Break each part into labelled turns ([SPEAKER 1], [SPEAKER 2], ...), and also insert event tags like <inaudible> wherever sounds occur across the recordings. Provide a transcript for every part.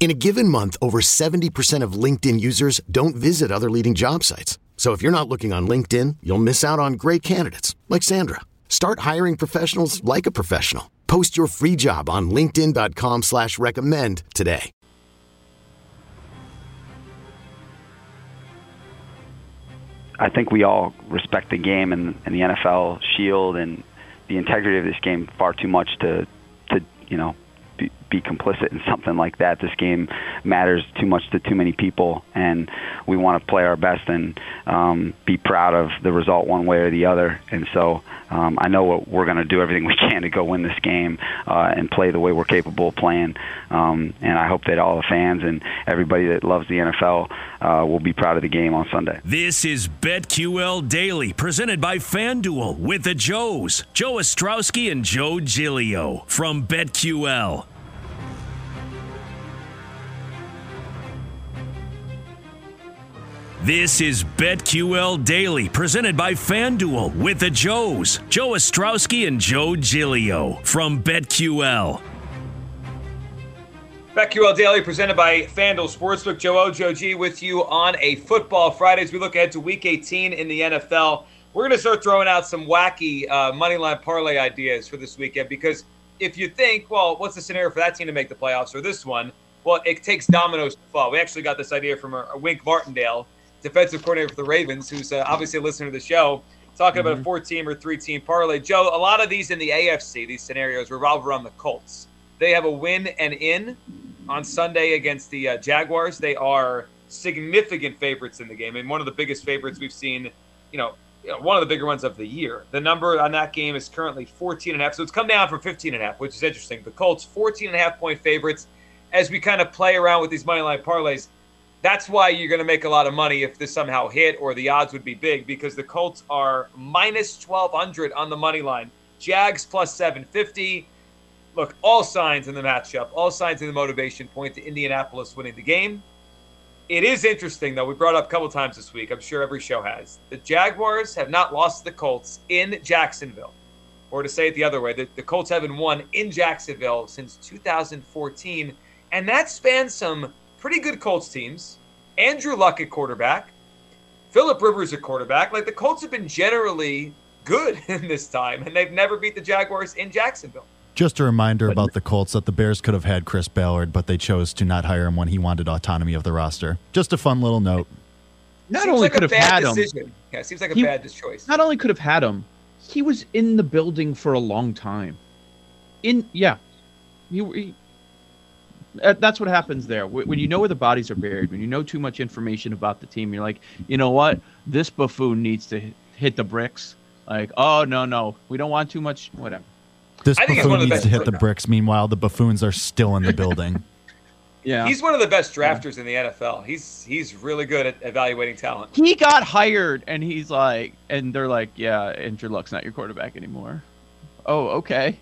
[SPEAKER 1] In a given month, over 70% of LinkedIn users don't visit other leading job sites. So if you're not looking on LinkedIn, you'll miss out on great candidates like Sandra. Start hiring professionals like a professional. Post your free job on LinkedIn.com slash recommend today.
[SPEAKER 2] I think we all respect the game and, and the NFL shield and the integrity of this game far too much to to you know be, complicit in something like that. This game matters too much to too many people, and we want to play our best and um, be proud of the result one way or the other. And so um, I know what we're going to do everything <laughs> we can to go win this game uh, and play the way we're capable of playing. Um, and I hope that all the fans and everybody that loves the NFL uh, will be proud of the game on Sunday.
[SPEAKER 3] This is BetQL Daily, presented by FanDuel with the Joes, Joe Ostrowski and Joe Giglio from BetQL. This is BetQL Daily, presented by FanDuel with the Joes, Joe Ostrowski and Joe Giglio from BetQL.
[SPEAKER 4] BetQL Daily, presented by FanDuel Sportsbook. Joe O, Joe G with you on a football Friday as we look ahead to Week 18 in the NFL. We're going to start throwing out some wacky uh, moneyline parlay ideas for this weekend because if you think, well, what's the scenario for that team to make the playoffs or this one? Well, it takes dominoes to fall. We actually got this idea from a, a Wink Martindale defensive coordinator for the Ravens, who's uh, obviously a listener to the show, talking mm-hmm. about a four team or three team parlay. Joe, a lot of these in the AFC, these scenarios revolve around the Colts. They have a win and in on Sunday against the uh, Jaguars. They are significant favorites in the game and one of the biggest favorites we've seen, you know, you know, one of the bigger ones of the year. The number on that game is currently 14 and a half. So it's come down from 15 and a half, which is interesting. The Colts 14 and a half point favorites as we kind of play around with these money line parlays that's why you're going to make a lot of money if this somehow hit, or the odds would be big because the Colts are minus 1200 on the money line. Jags plus 750. Look, all signs in the matchup, all signs in the motivation point to Indianapolis winning the game. It is interesting, though. We brought up a couple times this week. I'm sure every show has. The Jaguars have not lost the Colts in Jacksonville. Or to say it the other way, the, the Colts haven't won in Jacksonville since 2014. And that spans some pretty good Colts teams. Andrew Luck at quarterback, Philip Rivers at quarterback. Like the Colts have been generally good <laughs> in this time, and they've never beat the Jaguars in Jacksonville.
[SPEAKER 5] Just a reminder about the Colts that the Bears could have had Chris Ballard, but they chose to not hire him when he wanted autonomy of the roster. Just a fun little note.
[SPEAKER 6] Not seems only like could have had
[SPEAKER 4] decision. him. Yeah, seems like a he, bad choice.
[SPEAKER 6] Not only could have had him, he was in the building for a long time. In yeah, he, he that's what happens there. When you know where the bodies are buried, when you know too much information about the team, you're like, you know what? This buffoon needs to hit the bricks. Like, oh no, no, we don't want too much. Whatever.
[SPEAKER 5] This buffoon needs to hit the bricks. Meanwhile, the buffoons are still in the building. <laughs>
[SPEAKER 4] yeah, he's one of the best drafters yeah. in the NFL. He's he's really good at evaluating talent.
[SPEAKER 6] He got hired, and he's like, and they're like, yeah, Andrew Luck's not your quarterback anymore. Oh, okay.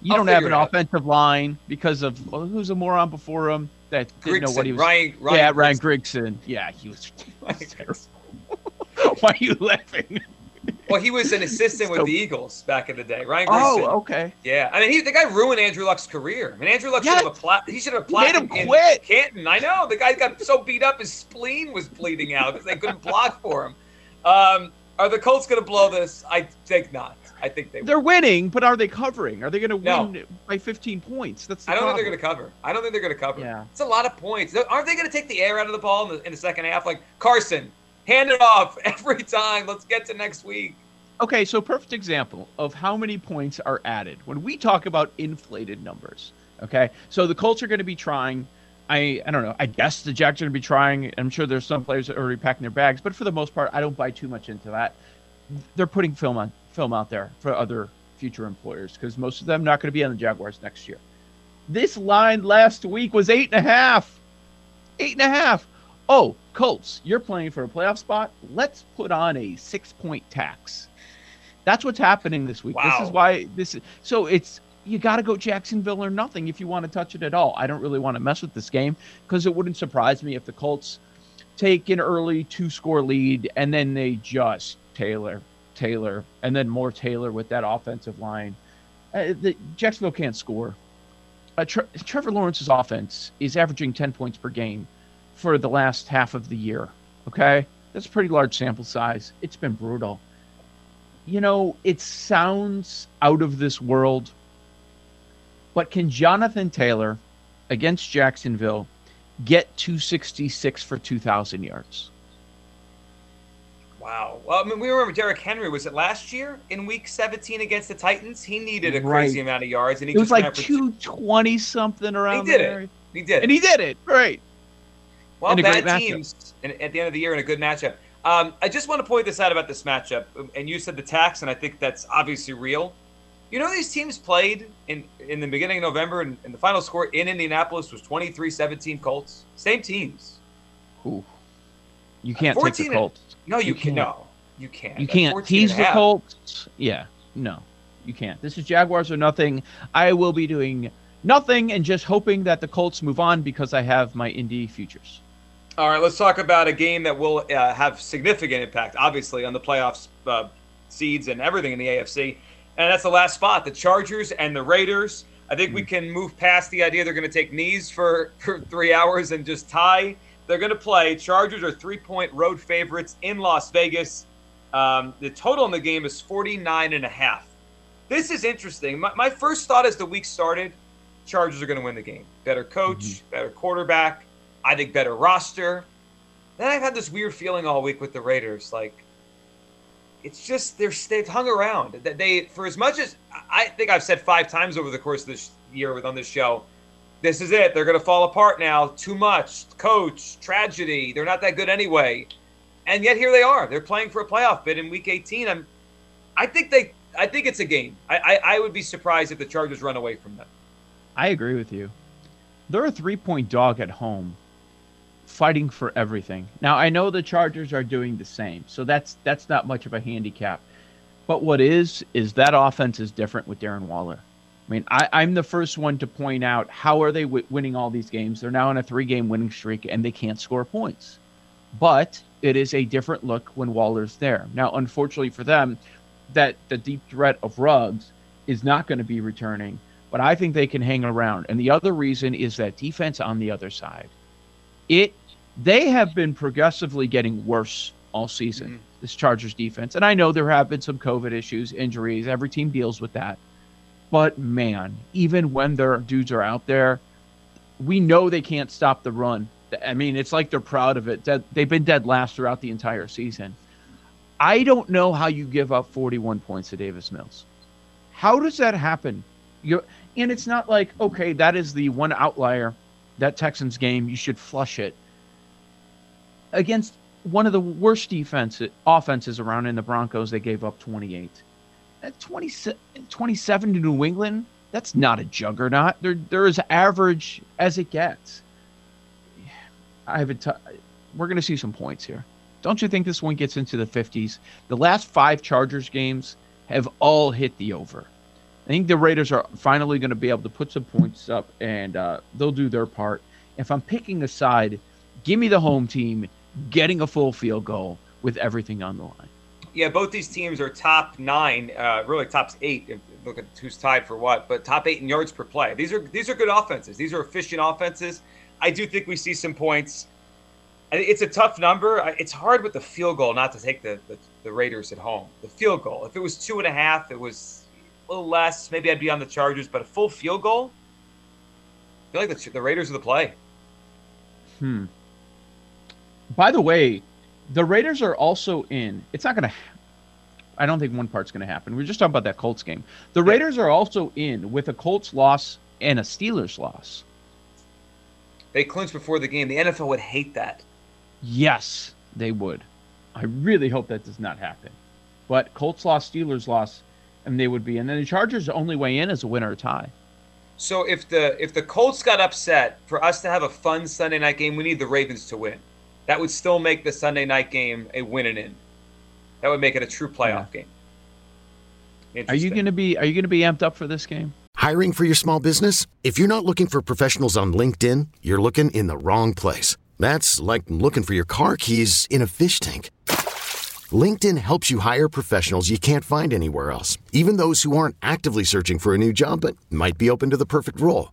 [SPEAKER 6] You I'll don't have an offensive line because of well, who's a moron before him that didn't know what he was.
[SPEAKER 4] Ryan, Ryan
[SPEAKER 6] yeah, Ryan Grigson. Yeah, he was. <laughs> <laughs> Why are you laughing?
[SPEAKER 4] Well, he was an assistant with the Eagles back in the day. Ryan
[SPEAKER 6] Grigson. Oh, okay.
[SPEAKER 4] Yeah, I mean, he, the guy ruined Andrew Luck's career. I mean, Andrew Luck should have applied. He should have applied.
[SPEAKER 6] Made him quit.
[SPEAKER 4] Canton. I know the guy got so beat up, his spleen was bleeding out because they couldn't block for him. Um, are the Colts going to blow this? I think not. I think they.
[SPEAKER 6] They're winning, but are they covering? Are they going to no. win by 15 points? That's.
[SPEAKER 4] I don't
[SPEAKER 6] problem.
[SPEAKER 4] think they're going to cover. I don't think they're going to cover.
[SPEAKER 6] Yeah.
[SPEAKER 4] It's a lot of points. Aren't they going to take the air out of the ball in the, in the second half? Like Carson, hand it off <laughs> every time. Let's get to next week.
[SPEAKER 6] Okay, so perfect example of how many points are added when we talk about inflated numbers. Okay, so the Colts are going to be trying. I I don't know. I guess the Jacks are going to be trying. I'm sure there's some players that are already packing their bags, but for the most part, I don't buy too much into that. They're putting film on film out there for other future employers because most of them not going to be on the Jaguars next year. This line last week was eight and a half. Eight and a half. Oh, Colts, you're playing for a playoff spot. Let's put on a six point tax. That's what's happening this week.
[SPEAKER 4] Wow.
[SPEAKER 6] This is why this is so it's you got to go Jacksonville or nothing if you want to touch it at all. I don't really want to mess with this game because it wouldn't surprise me if the Colts take an early two score lead and then they just Taylor, Taylor, and then more Taylor with that offensive line. Uh, the, Jacksonville can't score. Uh, Tre- Trevor Lawrence's offense is averaging 10 points per game for the last half of the year. Okay? That's a pretty large sample size. It's been brutal. You know, it sounds out of this world, but can Jonathan Taylor against Jacksonville get 266 for 2,000 yards?
[SPEAKER 4] Wow. Well, I mean, we remember Derrick Henry. Was it last year in Week 17 against the Titans? He needed a
[SPEAKER 6] Right.
[SPEAKER 4] crazy amount of yards, and he
[SPEAKER 6] It was like
[SPEAKER 4] for
[SPEAKER 6] 220 something around
[SPEAKER 4] He did
[SPEAKER 6] there.
[SPEAKER 4] it. He did.
[SPEAKER 6] And he did it. Right.
[SPEAKER 4] Well,
[SPEAKER 6] And
[SPEAKER 4] bad teams in, at the end of the year in a good matchup. Um, I just want to point this out about this matchup, and you said the tax, and I think that's obviously real. You know, these teams played in in the beginning of November, and, and the final score in Indianapolis was 23-17 Colts. Same teams.
[SPEAKER 6] Ooh. You can't take
[SPEAKER 4] 14
[SPEAKER 6] the
[SPEAKER 4] and-
[SPEAKER 6] Colts.
[SPEAKER 4] No, you,
[SPEAKER 6] You
[SPEAKER 4] can
[SPEAKER 6] can't.
[SPEAKER 4] no, you can't.
[SPEAKER 6] You can't tease the. Colts. Yeah, no, you can't. This is Jaguars or nothing. I will be doing nothing and just hoping that the Colts move on because I have my Indy futures.
[SPEAKER 4] All right, let's talk about a game that will uh, have significant impact, obviously, on the playoffs uh, seeds and everything in the AFC. And that's the last spot the Chargers and the Raiders. I think we can move past the idea they're going to take knees for, <laughs> for three hours and just tie. They're going to play. Chargers are three point road favorites in Las Vegas. Um, the total in the game is 49 and a half. This is interesting. My, my first thought as the week started Chargers are going to win the game. Better coach, better quarterback. I think better roster. Then I've had this weird feeling all week with the Raiders. Like, it's just they're they've hung around. That they for as much as I think I've said five times over the course of this year with on this show, this is it. They're going to fall apart now. Too much coach tragedy. They're not that good anyway, and yet here they are. They're playing for a playoff bid in Week 18. I'm, I think they. I think it's a game. I, I, I would be surprised if the Chargers run away from them.
[SPEAKER 6] I agree with you. They're a three point dog at home, fighting for everything. Now I know the Chargers are doing the same, so that's that's not much of a handicap. But what is is that offense is different with Darren Waller. I mean, I, I'm the first one to point out how are they w- winning all these games? They're now on a three-game winning streak and they can't score points. But it is a different look when Waller's there. Now, unfortunately for them, that the deep threat of Ruggs is not going to be returning. But I think they can hang around. And the other reason is that defense on the other side. It they have been progressively getting worse all season. Mm-hmm. This Chargers defense, and I know there have been some COVID issues, injuries. Every team deals with that. But man, even when their dudes are out there, we know they can't stop the run. I mean, it's like they're proud of it. They've been dead last throughout the entire season. I don't know how you give up 41 points to Davis Mills. How does that happen? You and it's not like okay, that is the one outlier. That Texans game, you should flush it against one of the worst defense offenses around in the Broncos. They gave up 28. At 20, 27 to New England, that's not a juggernaut. They're they're as average as it gets. I have a t- we're going to see some points here. Don't you think this one gets into the 50s? The last five Chargers games have all hit the over. I think the Raiders are finally going to be able to put some points up, and uh, they'll do their part. If I'm picking a side, give me the home team getting a full field goal with everything on the line.
[SPEAKER 4] Yeah, both these teams are top nine, uh, really top eight. Look at who's tied for what, but top eight in yards per play. These are these are good offenses. These are efficient offenses. I do think we see some points. It's a tough number. It's hard with the field goal not to take the, the, the Raiders at home. The field goal. If it was two and a half, it was a little less. Maybe I'd be on the Chargers, but a full field goal. I feel like the, the Raiders are the play.
[SPEAKER 6] Hmm. By the way, the Raiders are also in. It's not going to. I don't think one part's going to happen. We are just talking about that Colts game. The Raiders are also in with a Colts loss and a Steelers loss.
[SPEAKER 4] They clinched before the game. The NFL would hate that.
[SPEAKER 6] Yes, they would. I really hope that does not happen. But Colts loss, Steelers loss, and they would be. And then the Chargers' only way in is a win or a tie.
[SPEAKER 4] So if the if the Colts got upset for us to have a fun Sunday night game, we need the Ravens to win. That would still make the Sunday night game a win and in. That would make it a true playoff yeah.
[SPEAKER 6] game. Are you going to be Are you going to be amped up for this game?
[SPEAKER 1] Hiring for your small business? If you're not looking for professionals on LinkedIn, you're looking in the wrong place. That's like looking for your car keys in a fish tank. LinkedIn helps you hire professionals you can't find anywhere else, even those who aren't actively searching for a new job but might be open to the perfect role.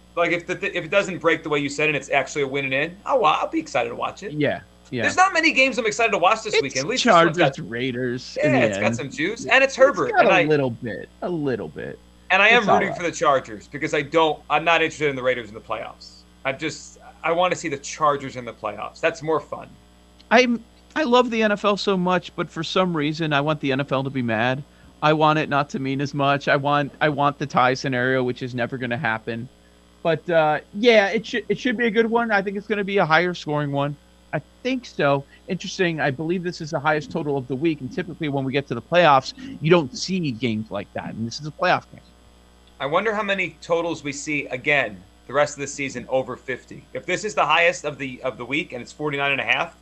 [SPEAKER 4] like if the, if it doesn't break the way you said and it's actually a win and in, oh, I'll be excited to watch it.
[SPEAKER 6] Yeah, yeah.
[SPEAKER 4] There's not many games I'm excited to watch this
[SPEAKER 6] it's
[SPEAKER 4] weekend. At least
[SPEAKER 6] Chargers, got, Raiders.
[SPEAKER 4] Yeah, it's end. got some juice, and it's Herbert.
[SPEAKER 6] It's got a I, little bit, a little bit.
[SPEAKER 4] And I am rooting right. for the Chargers because I don't. I'm not interested in the Raiders in the playoffs. I just I want to see the Chargers in the playoffs. That's more fun.
[SPEAKER 6] I'm I love the NFL so much, but for some reason I want the NFL to be mad. I want it not to mean as much. I want I want the tie scenario, which is never going to happen. But uh, yeah, it should it should be a good one. I think it's going to be a higher scoring one. I think so. Interesting. I believe this is the highest total of the week, and typically when we get to the playoffs, you don't see games like that, and this is a playoff game.
[SPEAKER 4] I wonder how many totals we see again the rest of the season over 50. If this is the highest of the of the week and it's 49 and a half,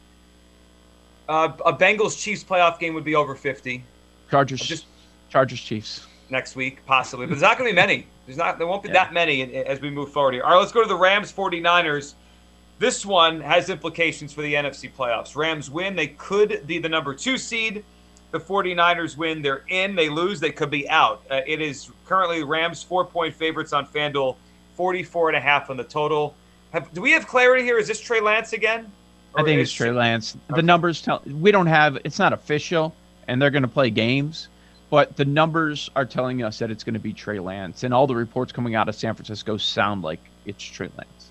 [SPEAKER 4] uh, a Bengals Chiefs playoff game would be over 50.
[SPEAKER 6] Chargers just Chargers Chiefs
[SPEAKER 4] next week possibly, but there's not going to be many. There's not. There won't be yeah. that many as we move forward here. All right, let's go to the Rams 49ers. This one has implications for the NFC playoffs. Rams win, they could be the number two seed. The 49ers win, they're in. They lose, they could be out. Uh, it is currently Rams four point favorites on FanDuel, 44 and a half on the total. Have, do we have clarity here? Is this Trey Lance again?
[SPEAKER 6] I think it's Trey Lance. The numbers tell we don't have. It's not official, and they're going to play games. But the numbers are telling us that it's going to be Trey Lance, and all the reports coming out of San Francisco sound like it's Trey Lance.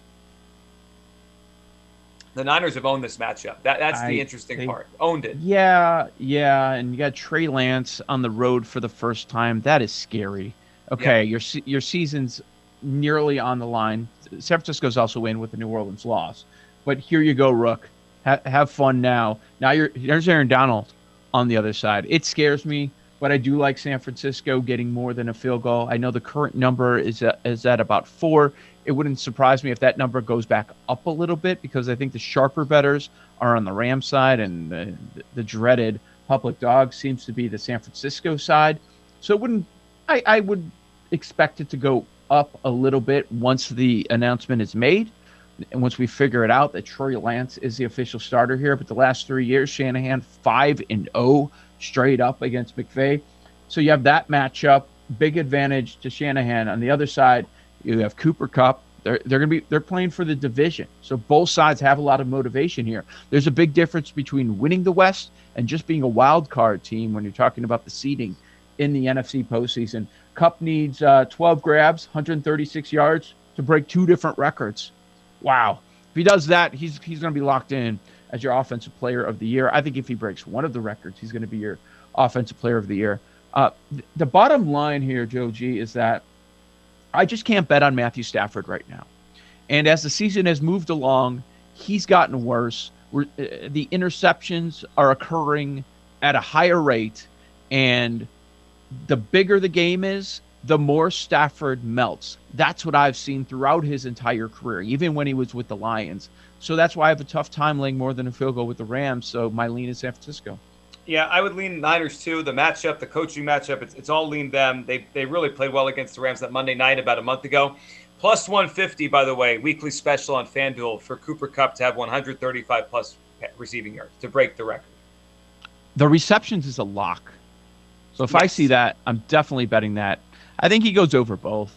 [SPEAKER 4] The Niners have owned this matchup. That that's I, the interesting part. Owned it.
[SPEAKER 6] Yeah, yeah, and you got Trey Lance on the road for the first time. That is scary. Okay, yeah. your your season's nearly on the line. San Francisco's also in with the New Orleans loss, but here you go, Rook. Ha- have fun now. Now you're there's Aaron Donald on the other side. It scares me but I do like San Francisco getting more than a field goal. I know the current number is at, is at about four. It wouldn't surprise me if that number goes back up a little bit because I think the sharper betters are on the Ram side and the, the dreaded public dog seems to be the San Francisco side. So it wouldn't. I, I would expect it to go up a little bit once the announcement is made and once we figure it out that Trey Lance is the official starter here. But the last three years, Shanahan five and zero oh straight up against McVay. So you have that matchup, big advantage to Shanahan. On the other side, you have Cooper Kupp. They're they're gonna be they're playing for the division. So both sides have a lot of motivation here. There's a big difference between winning the West and just being a wild card team when you're talking about the seeding in the NFC postseason. Kupp needs uh, 12 grabs, 136 yards to break two different records. Wow. If he does that, he's he's going to be locked in as your offensive player of the year. I think if he breaks one of the records, he's going to be your offensive player of the year. Uh, th- the bottom line here, Joe G, is that I just can't bet on Matthew Stafford right now. And as the season has moved along, he's gotten worse. Uh, the interceptions are occurring at a higher rate, and the bigger the game is, the more Stafford melts. That's what I've seen throughout his entire career, even when he was with the Lions So that's why I have a tough time laying more than a field goal with the Rams. So my lean is San Francisco.
[SPEAKER 4] Yeah, I would lean Niners too. The matchup, the coaching matchup, it's, it's all lean them. They, they really played well against the Rams that Monday night about a month ago. Plus 150, by the way, weekly special on FanDuel for Cooper Kupp to have 135 plus receiving yards to break the record.
[SPEAKER 6] The receptions is a lock. So if yes. I see that, I'm definitely betting that. I think he goes over both.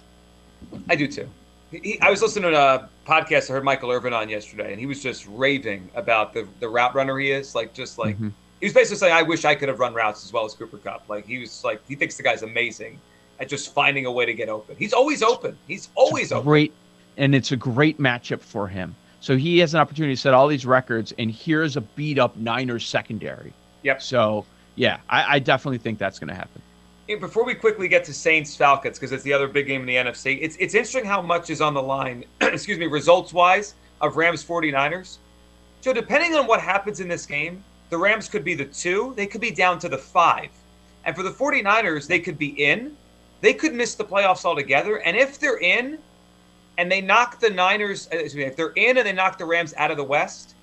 [SPEAKER 4] I do too. He, I was listening to a podcast I heard Michael Irvin on yesterday, and he was just raving about the, the route runner he is. Like, just like, mm-hmm. he was basically saying, I wish I could have run routes as well as Cooper Kupp. Like, he was like, he thinks the guy's amazing at just finding a way to get open. He's always open. He's always open.
[SPEAKER 6] Great, and it's a great matchup for him. So he has an opportunity to set all these records, and here's a beat up Niners secondary.
[SPEAKER 4] Yep.
[SPEAKER 6] So yeah, I, I definitely think that's going to happen.
[SPEAKER 4] Before we quickly get to Saints Falcons, because it's the other big game in the NFC, it's it's interesting how much is on the line. <clears throat> excuse me, results wise of Rams 49ers. So depending on what happens in this game, the Rams could be the two, they could be down to the five. And for the 49ers, they could be in, they could miss the playoffs altogether. And if they're in and they knock the Niners, uh, excuse me, if they're in and they knock the Rams out of the West,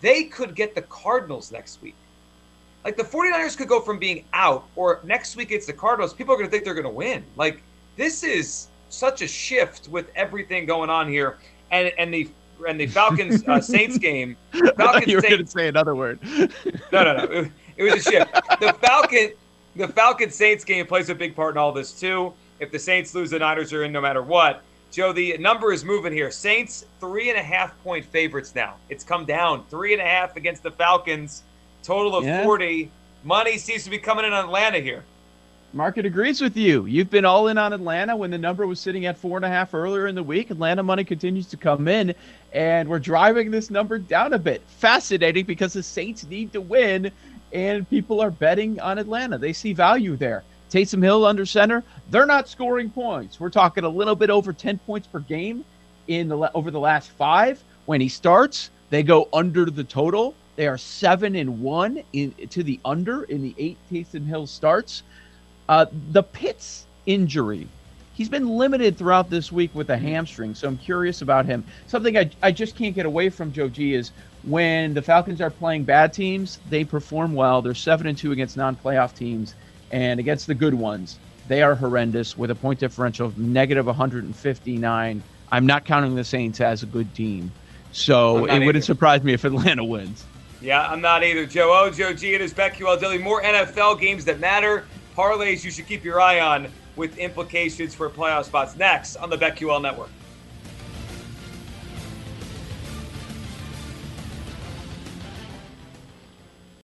[SPEAKER 4] they could get the Cardinals next week. Like the 49ers could go from being out or next week it's the Cardinals, people are going to think they're going to win. Like this is such a shift with everything going on here. And and the and the Falcons uh, <laughs> Saints game.
[SPEAKER 6] Falcons you were going to say another word. <laughs>
[SPEAKER 4] no, no, no. It, it was a shift. The Falcon the Falcons Saints game plays a big part in all this too. If the Saints lose, the Niners are in no matter what. Joe, the number is moving here. Saints three and a half point favorites now. It's come down three and a half against the Falcons. Total of yeah. forty. Money seems to be coming in on Atlanta here.
[SPEAKER 6] Market agrees with you. You've been all in on Atlanta when the number was sitting at four and a half earlier in the week. Atlanta money continues to come in, and we're driving this number down a bit. Fascinating because the Saints need to win and people are betting on Atlanta. They see value there. Taysom Hill under center, they're not scoring points. We're talking a little bit over 10 points per game in the over the last 5. When he starts, they go under the total. They are 7 and 1 in to the under in the 8 Taysom Hill starts. Uh, the Pitts injury he's been limited throughout this week with a hamstring, so I'm curious about him. Something I, I just can't get away from, Joe G, is when the Falcons are playing bad teams, they perform well. They're seven and two against non-playoff teams, and against the good ones, they are horrendous with a point differential of negative 159. I'm not counting the Saints as a good team, so it either. wouldn't surprise me if Atlanta <laughs> wins.
[SPEAKER 4] Yeah, I'm not either. Joe O, Joe G, it is BetQL Daily. More NFL games that matter, parlays you should keep your eye on with implications for playoff spots. Next on the BetQL Network.